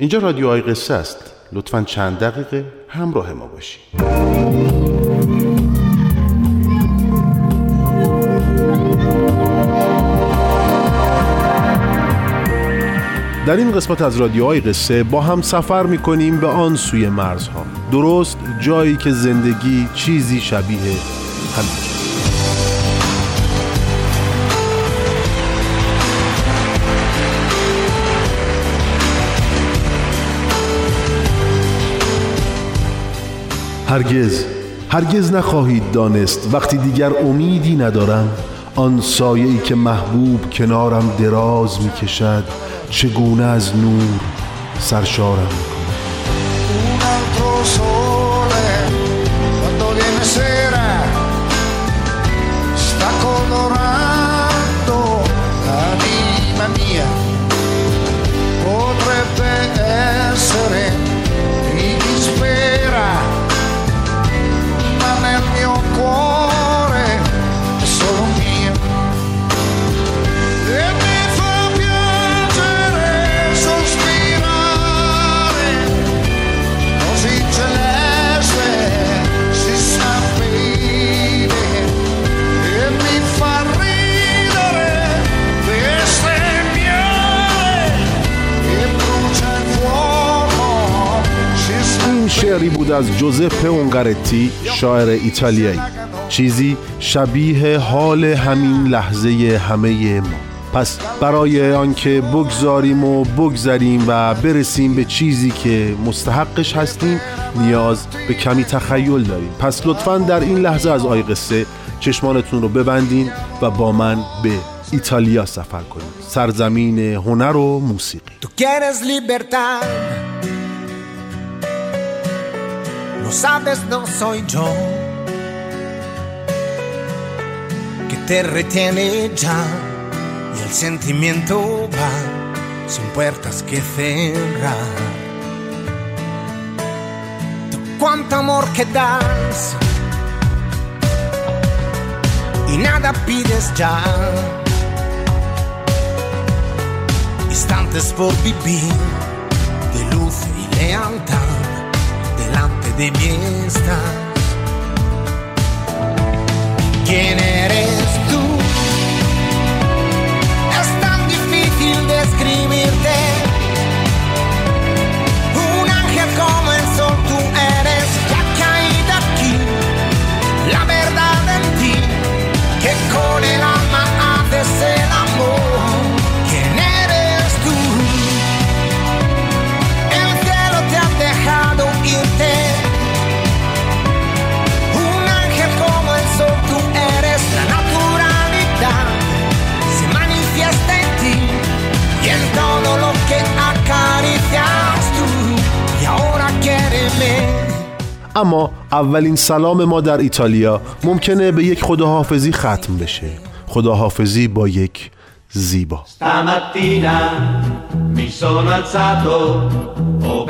اینجا رادیو آی قصه است. لطفا چند دقیقه همراه ما باشید. در این قسمت از رادیوهای قصه با هم سفر می‌کنیم به آن سوی مرزها. درست جایی که زندگی چیزی شبیه همین هرگز هرگز نخواهید دانست وقتی دیگر امیدی ندارم. آن سایه‌ای که محبوب کنارم دراز می کشد چگونه از نور سرشارم از جوزپه اونگرتی شاعر ایتالیایی. چیزی شبیه حال همین لحظه همه ما. پس برای آنکه بگذاریم و بگذریم و برسیم به چیزی که مستحقش هستیم نیاز به کمی تخیل داریم. پس لطفا در این لحظه از آی قصه چشمانتون رو ببندین و با من به ایتالیا سفر کنیم سرزمین هنر و موسیقی. No sabes, no soy yo que te retiene ya y el sentimiento va sin puertas que cerrar. Tú cuánto amor que das y nada pides ya. Instantes por vivir de luz y lealtad de mi estar. ¿Quién eres اما اولین سلام ما در ایتالیا ممکنه به یک خداحافظی ختم بشه خداحافظی با یک زیبا mi sono alzato Oh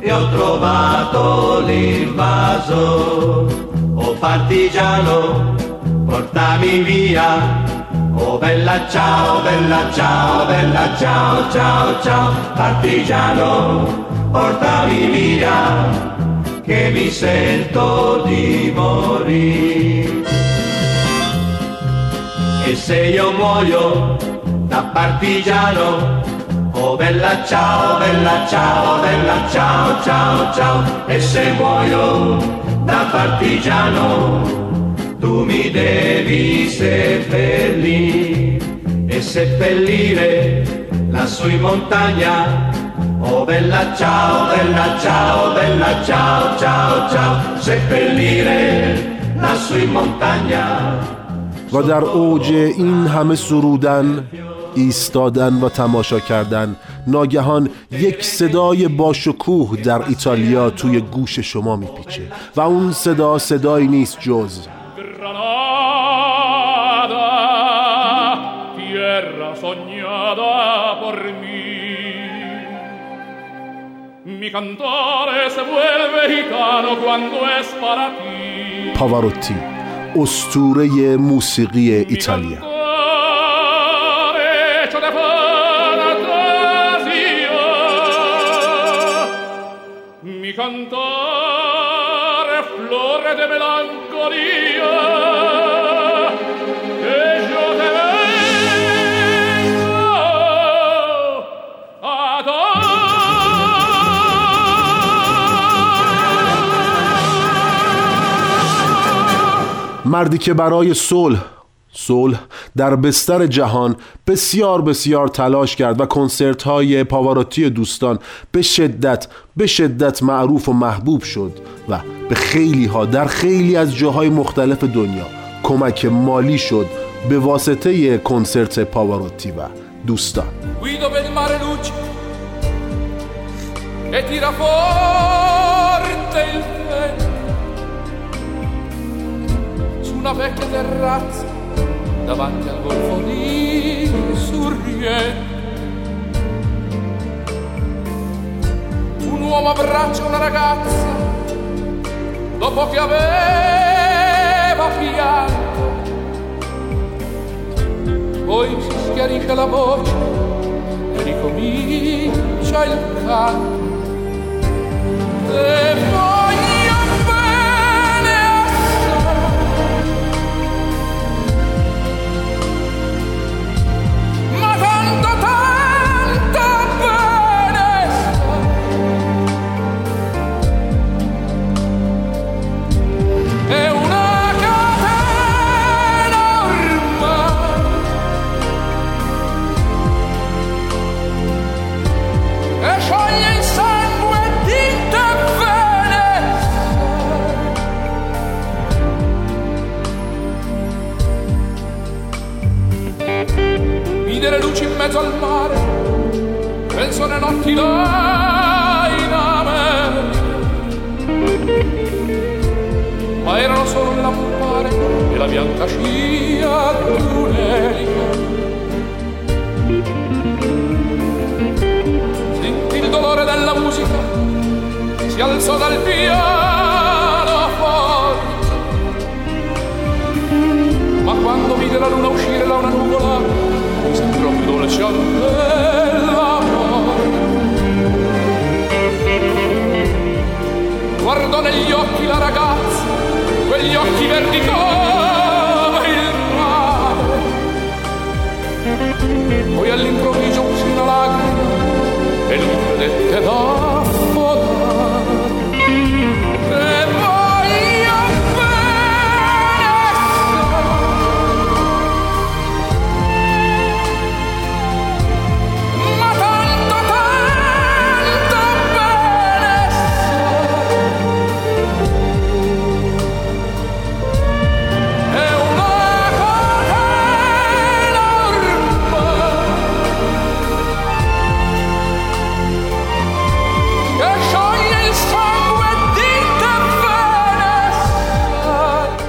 e ho trovato l'invaso Oh partigiano, portami via Oh bella ciao, bella ciao, bella ciao, ciao, ciao Partigiano, portami via Che mi sento di morire. E se io muoio da partigiano Oh bella ciao, bella ciao, bella ciao, ciao, ciao E se muoio da partigiano tu mi devi seppellire e seppellire lassù in montagna. Oh bella ciao, bella ciao, bella ciao, ciao, ciao, seppellire lassù in montagna. و در اوج این همه سرودن ایستادن و تماشا کردن ناگهان یک صدای باشکوه در ایتالیا توی گوش شما میپیچه و اون صدا صدایی نیست جز پاواروتی استوره موسیقی ایتالیا cantare flore de melancolia. مردی که برای صلح صلح در بستر جهان بسیار بسیار تلاش کرد و کنسرت های پاواروتی دوستان به شدت به شدت معروف و محبوب شد و به خیلی ها در خیلی از جاهای مختلف دنیا کمک مالی شد به واسطه کنسرت پاواروتی و دوستان. Una vecchia terrazza davanti al golfo di Sorrento. Un uomo abbraccia una ragazza dopo che aveva pianto poi si schiarisce la voce e ricomincia il canto. E voglio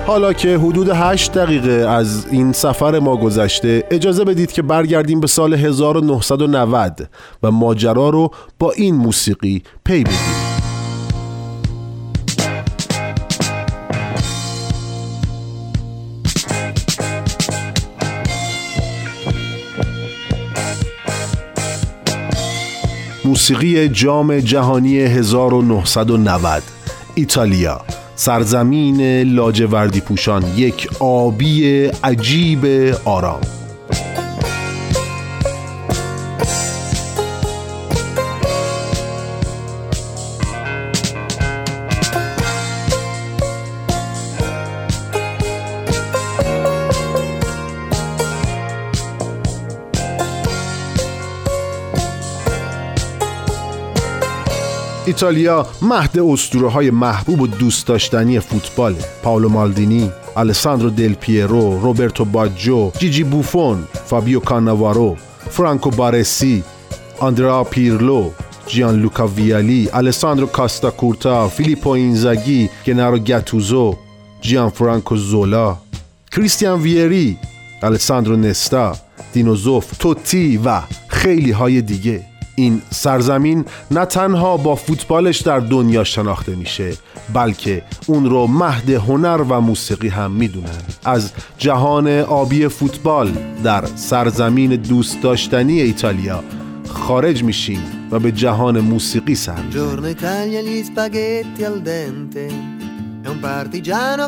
حالا که حدود 8 دقیقه از این سفر ما گذشته اجازه بدید که برگردیم به سال 1990 و ماجرا رو با این موسیقی پی بدیم موسیقی جام جهانی 1990 ایتالیا. سرزمین لاجوردی پوشان یک آبی عجیب آرام. ایتالیا مهد اسطوره های محبوب و دوست داشتنی فوتبال پاولو مالدینی الساندرو دل پیرو روبرتو باجو جیجی بوفون فابیو کاناوارو فرانکو بارسی آندره‌آ پیرلو جیان لوکا ویالی الساندرو کاستا کورتا فیلیپو اینزاگی گنارو گاتوزو جیان فرانکو زولا کریستیان ویری الساندرو نستا دینو زوف توتی و خیلی های دیگه. این سرزمین نه تنها با فوتبالش در دنیا شناخته میشه بلکه اون رو مهد هنر و موسیقی هم می‌دونن. از جهان آبی فوتبال در سرزمین دوست داشتنی ایتالیا خارج میشیم و به جهان موسیقی سر Giorno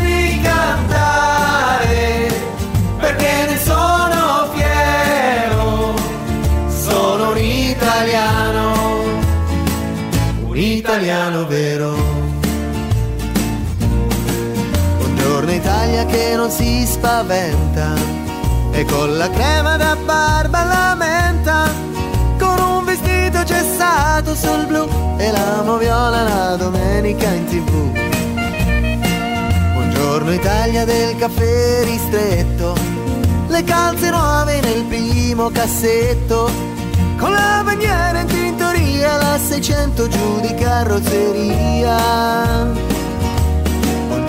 spaventa e con la crema da barba la menta, con un vestito gessato sul blu e la moviola la domenica in tv. Buongiorno Italia del caffè ristretto, le calze nuove nel primo cassetto, con la bandiera in tintoria, la 600 giù di carrozzeria.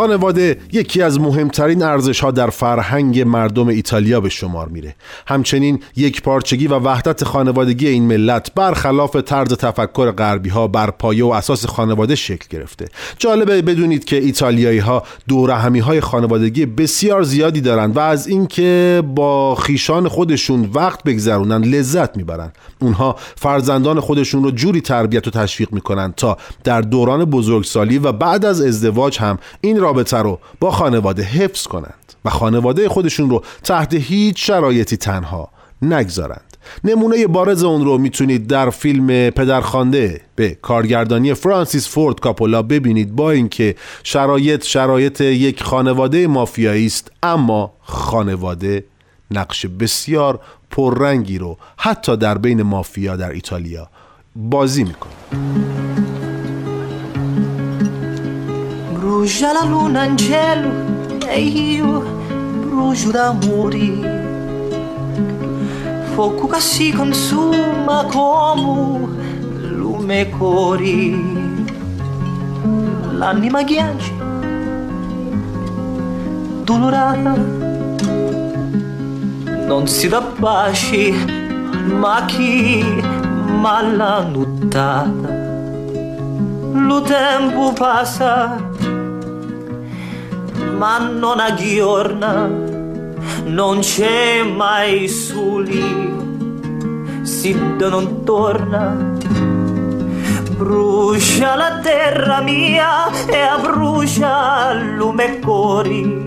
خانواده یکی از مهمترین ارزش ها در فرهنگ مردم ایتالیا به شمار میره. همچنین یک پارچگی و وحدت خانوادگی این ملت برخلاف طرز تفکر غربی ها بر پایه و اساس خانواده شکل گرفته. جالبه بدونید که ایتالیایی ها دور همی های خانوادگی بسیار زیادی دارند و از اینکه با خیشان خودشون وقت بگذرونن لذت می‌برن اونها فرزندان خودشون رو جوری تربیت و تشویق می‌کنن تا در دوران بزرگسالی و بعد از ازدواج هم این رابطه رو با خانواده حفظ کنند و خانواده خودشون رو تحت هیچ شرایطی تنها نگذارند. نمونه بارز اون رو می‌تونید در فیلم پدرخوانده به کارگردانی فرانسیس فورد کاپولا ببینید با اینکه شرایط شرایط یک خانواده مافیایی است اما خانواده نقش بسیار پررنگی رو حتی در بین مافیا در ایتالیا بازی می‌کنه. Brucia la luna in cielo e io brucio d'amori. Fuoco che si consuma come lume cori. L'anima ghiaccia, dolorata, non si dà baci, ma chi m'ha nottata. Lo tempo passa ma non aggiorna, non c'è mai soli, Siddo non torna. Brucia la terra mia e abbrucia lume cori.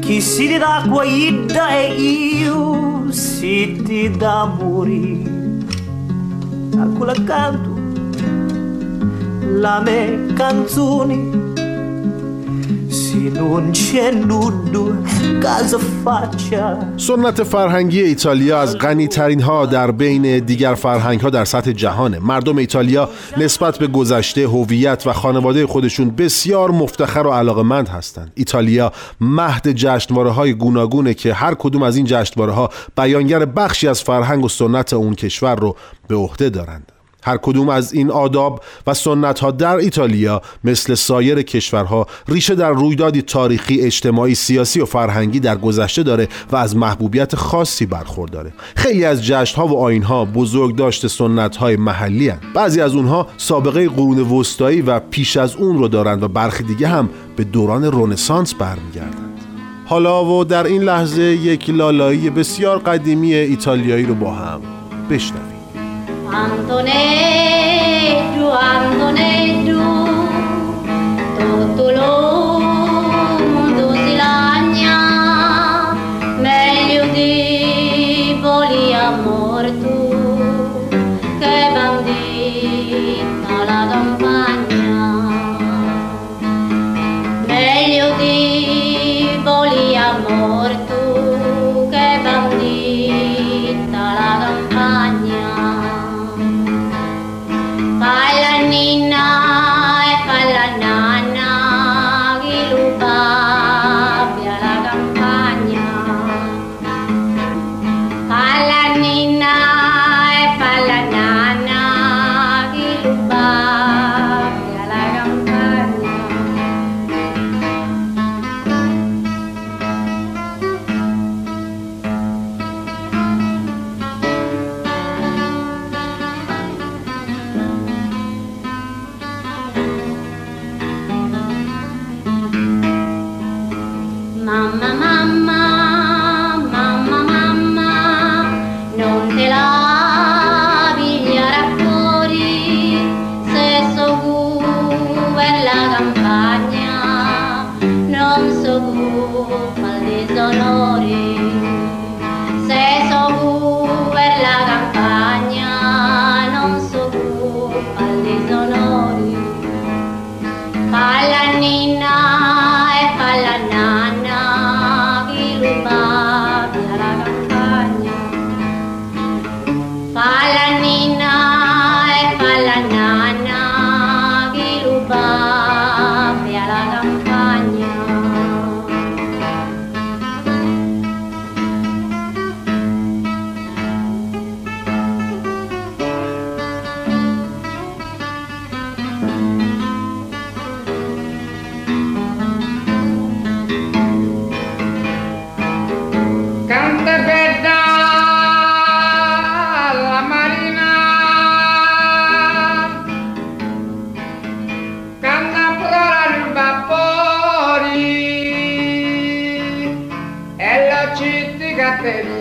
Chi si dà guaida e io si ti da morire. A quella canto la me canzoni سنت فرهنگی ایتالیا از غنی ترین ها در بین دیگر فرهنگ ها در سطح جهانه. مردم ایتالیا نسبت به گذشته هویت و خانواده خودشون بسیار مفتخر و علاقمند هستند. ایتالیا مهد جشنواره های گوناگونه که هر کدوم از این جشنواره ها بیانگر بخشی از فرهنگ و سنت اون کشور رو به عهده دارند. هر کدوم از این آداب و سنت ها در ایتالیا مثل سایر کشورها ریشه در رویدادی تاریخی اجتماعی سیاسی و فرهنگی در گذشته داره و از محبوبیت خاصی برخورداره. خیلی از جشن ها و آین ها بزرگ داشته سنت های محلی هن. بعضی از اونها سابقه قرون وسطایی و پیش از اون رو دارند و برخی دیگه هم به دوران رنسانس برمیگردند. حالا و در این لحظه یک لالایی بسیار قدیمی ایتالیایی رو با هم بشنویم. Antoneggio, Antoneggio, Totolò dolore. good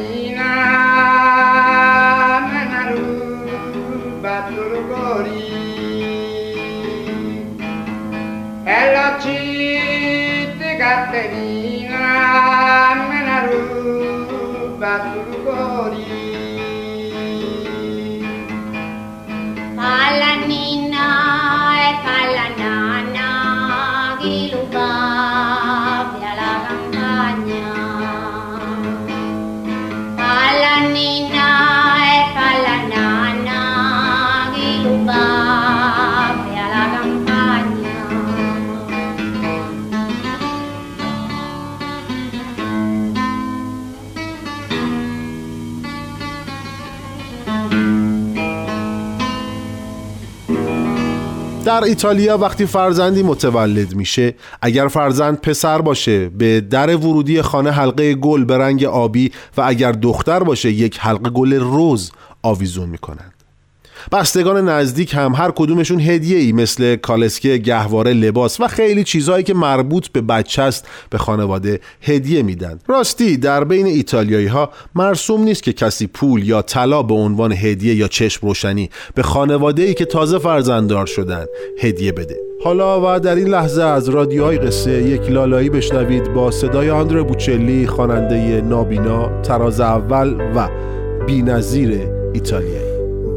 در ایتالیا وقتی فرزندی متولد میشه اگر فرزند پسر باشه به در ورودی خانه حلقه گل به رنگ آبی و اگر دختر باشه یک حلقه گل روز آویزون می‌کنند. بستگان نزدیک هم هر کدومشون هدیه ای مثل کالسکه گهواره لباس و خیلی چیزهایی که مربوط به بچه است به خانواده هدیه میدن. راستی در بین ایتالیایی ها مرسوم نیست که کسی پول یا طلا به عنوان هدیه یا چشم روشنی به خانواده ای که تازه فرزنددار شدن هدیه بده. حالا و در این لحظه از رادیوهای قصه یک لالایی بشنوید با صدای آندره بوچلی خواننده نابینا تراز اول و بینظیر ایتالیایی.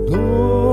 Lord.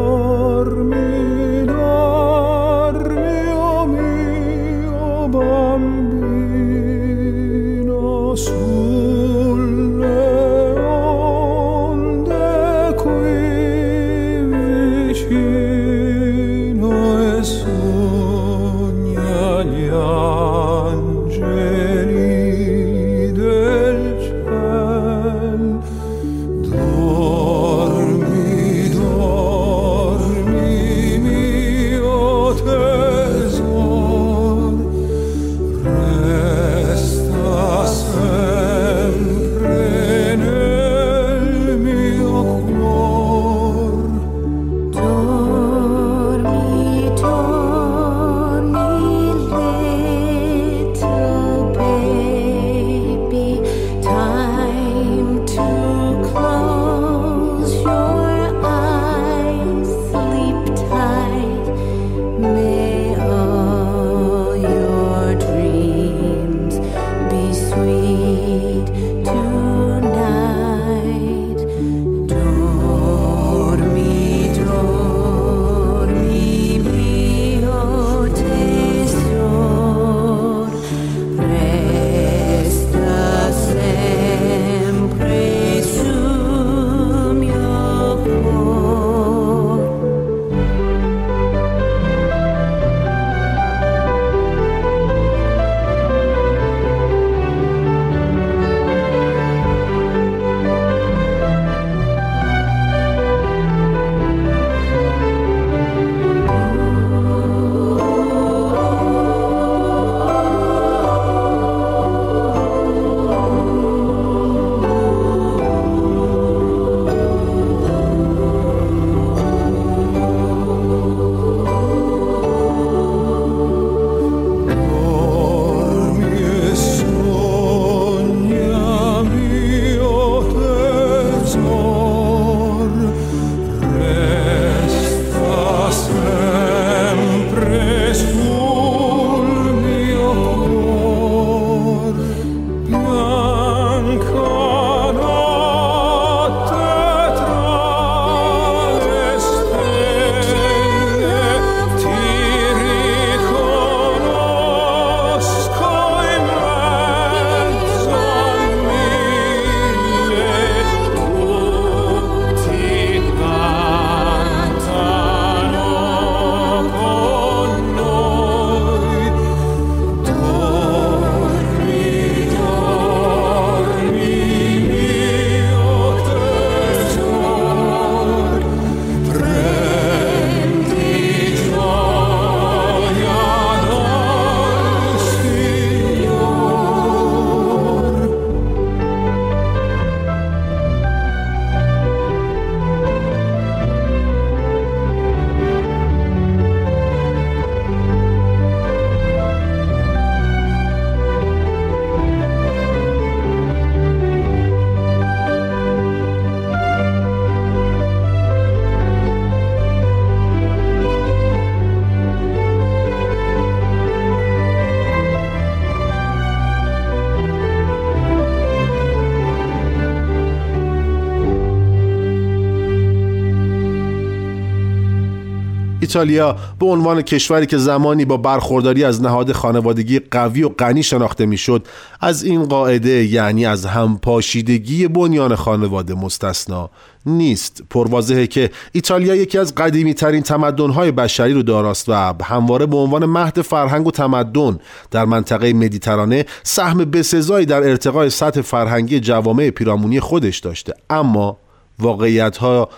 ایتالیا به عنوان کشوری که زمانی با برخورداری از نهاد خانوادگی قوی و غنی شناخته می‌شد از این قاعده یعنی از همپاشیدگی بنیان خانواده مستثنا نیست. پرواضحه که ایتالیا یکی از قدیمی ترین تمدن‌های بشری رو داراست و همواره به عنوان مهد فرهنگ و تمدن در منطقه مدیترانه سهم بسزایی در ارتقای سطح فرهنگی جوامع پیرامونی خودش داشته. اما واقعیت ها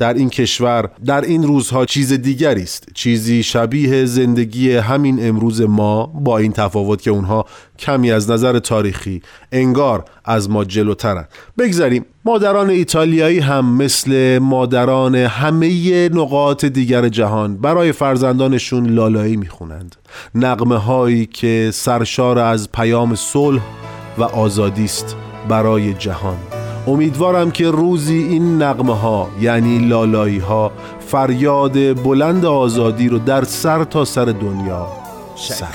در این کشور در این روزها چیز دیگری است. چیزی شبیه زندگی همین امروز ما با این تفاوت که اونها کمی از نظر تاریخی انگار از ما جلوترن. بگذاریم مادران ایتالیایی هم مثل مادران همه نقاط دیگر جهان برای فرزندانشون لالایی می‌خونند. نقمه هایی که سرشار از پیام صلح و آزادی است برای جهان. امیدوارم که روزی این نقمه ها یعنی لالایی ها فریاد بلند آزادی رو در سر تا سر دنیا سر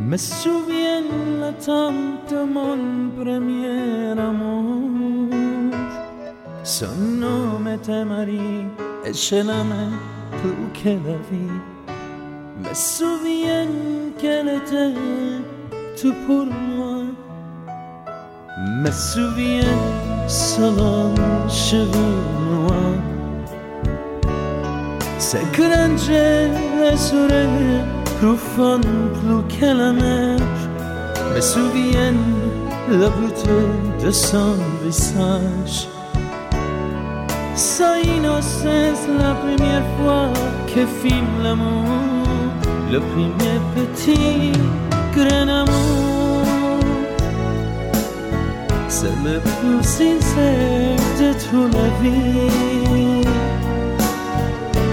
me le de mon premier amour. Son la vie. Me qu'elle était tout pour moi. Me souviens selon cheveux noirs. Ses grands yeux sourires profonds plus que la mer Me souviens la beauté de son visage Sa innocence la première fois que fit l'amour Le premier petit gran amor Sebep sin sevdet ulevi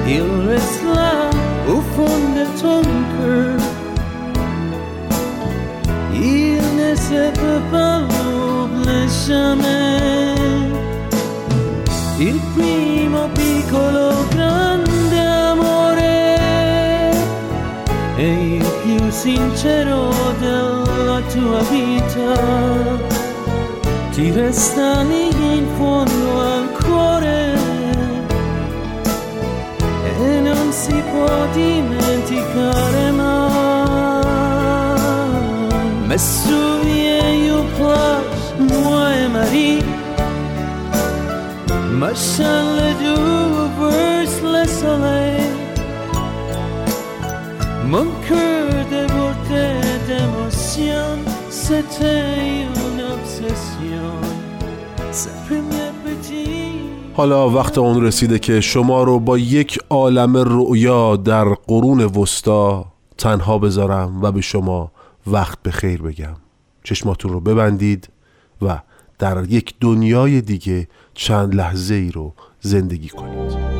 Il fond de ton cœur Il ne se peut pas l'oublier jamais tu abita ti resta lì in fondo al cuore e non si può dimenticare mai. Messo via io qua muoio Marie ma shall le due verse le soleil حالا وقت اون رسیده که شما رو با یک عالم رؤیا در قرون وسطا تنها بذارم و به شما وقت به خیر بگم. چشماتون رو ببندید و در یک دنیای دیگه چند لحظه ای رو زندگی کنید.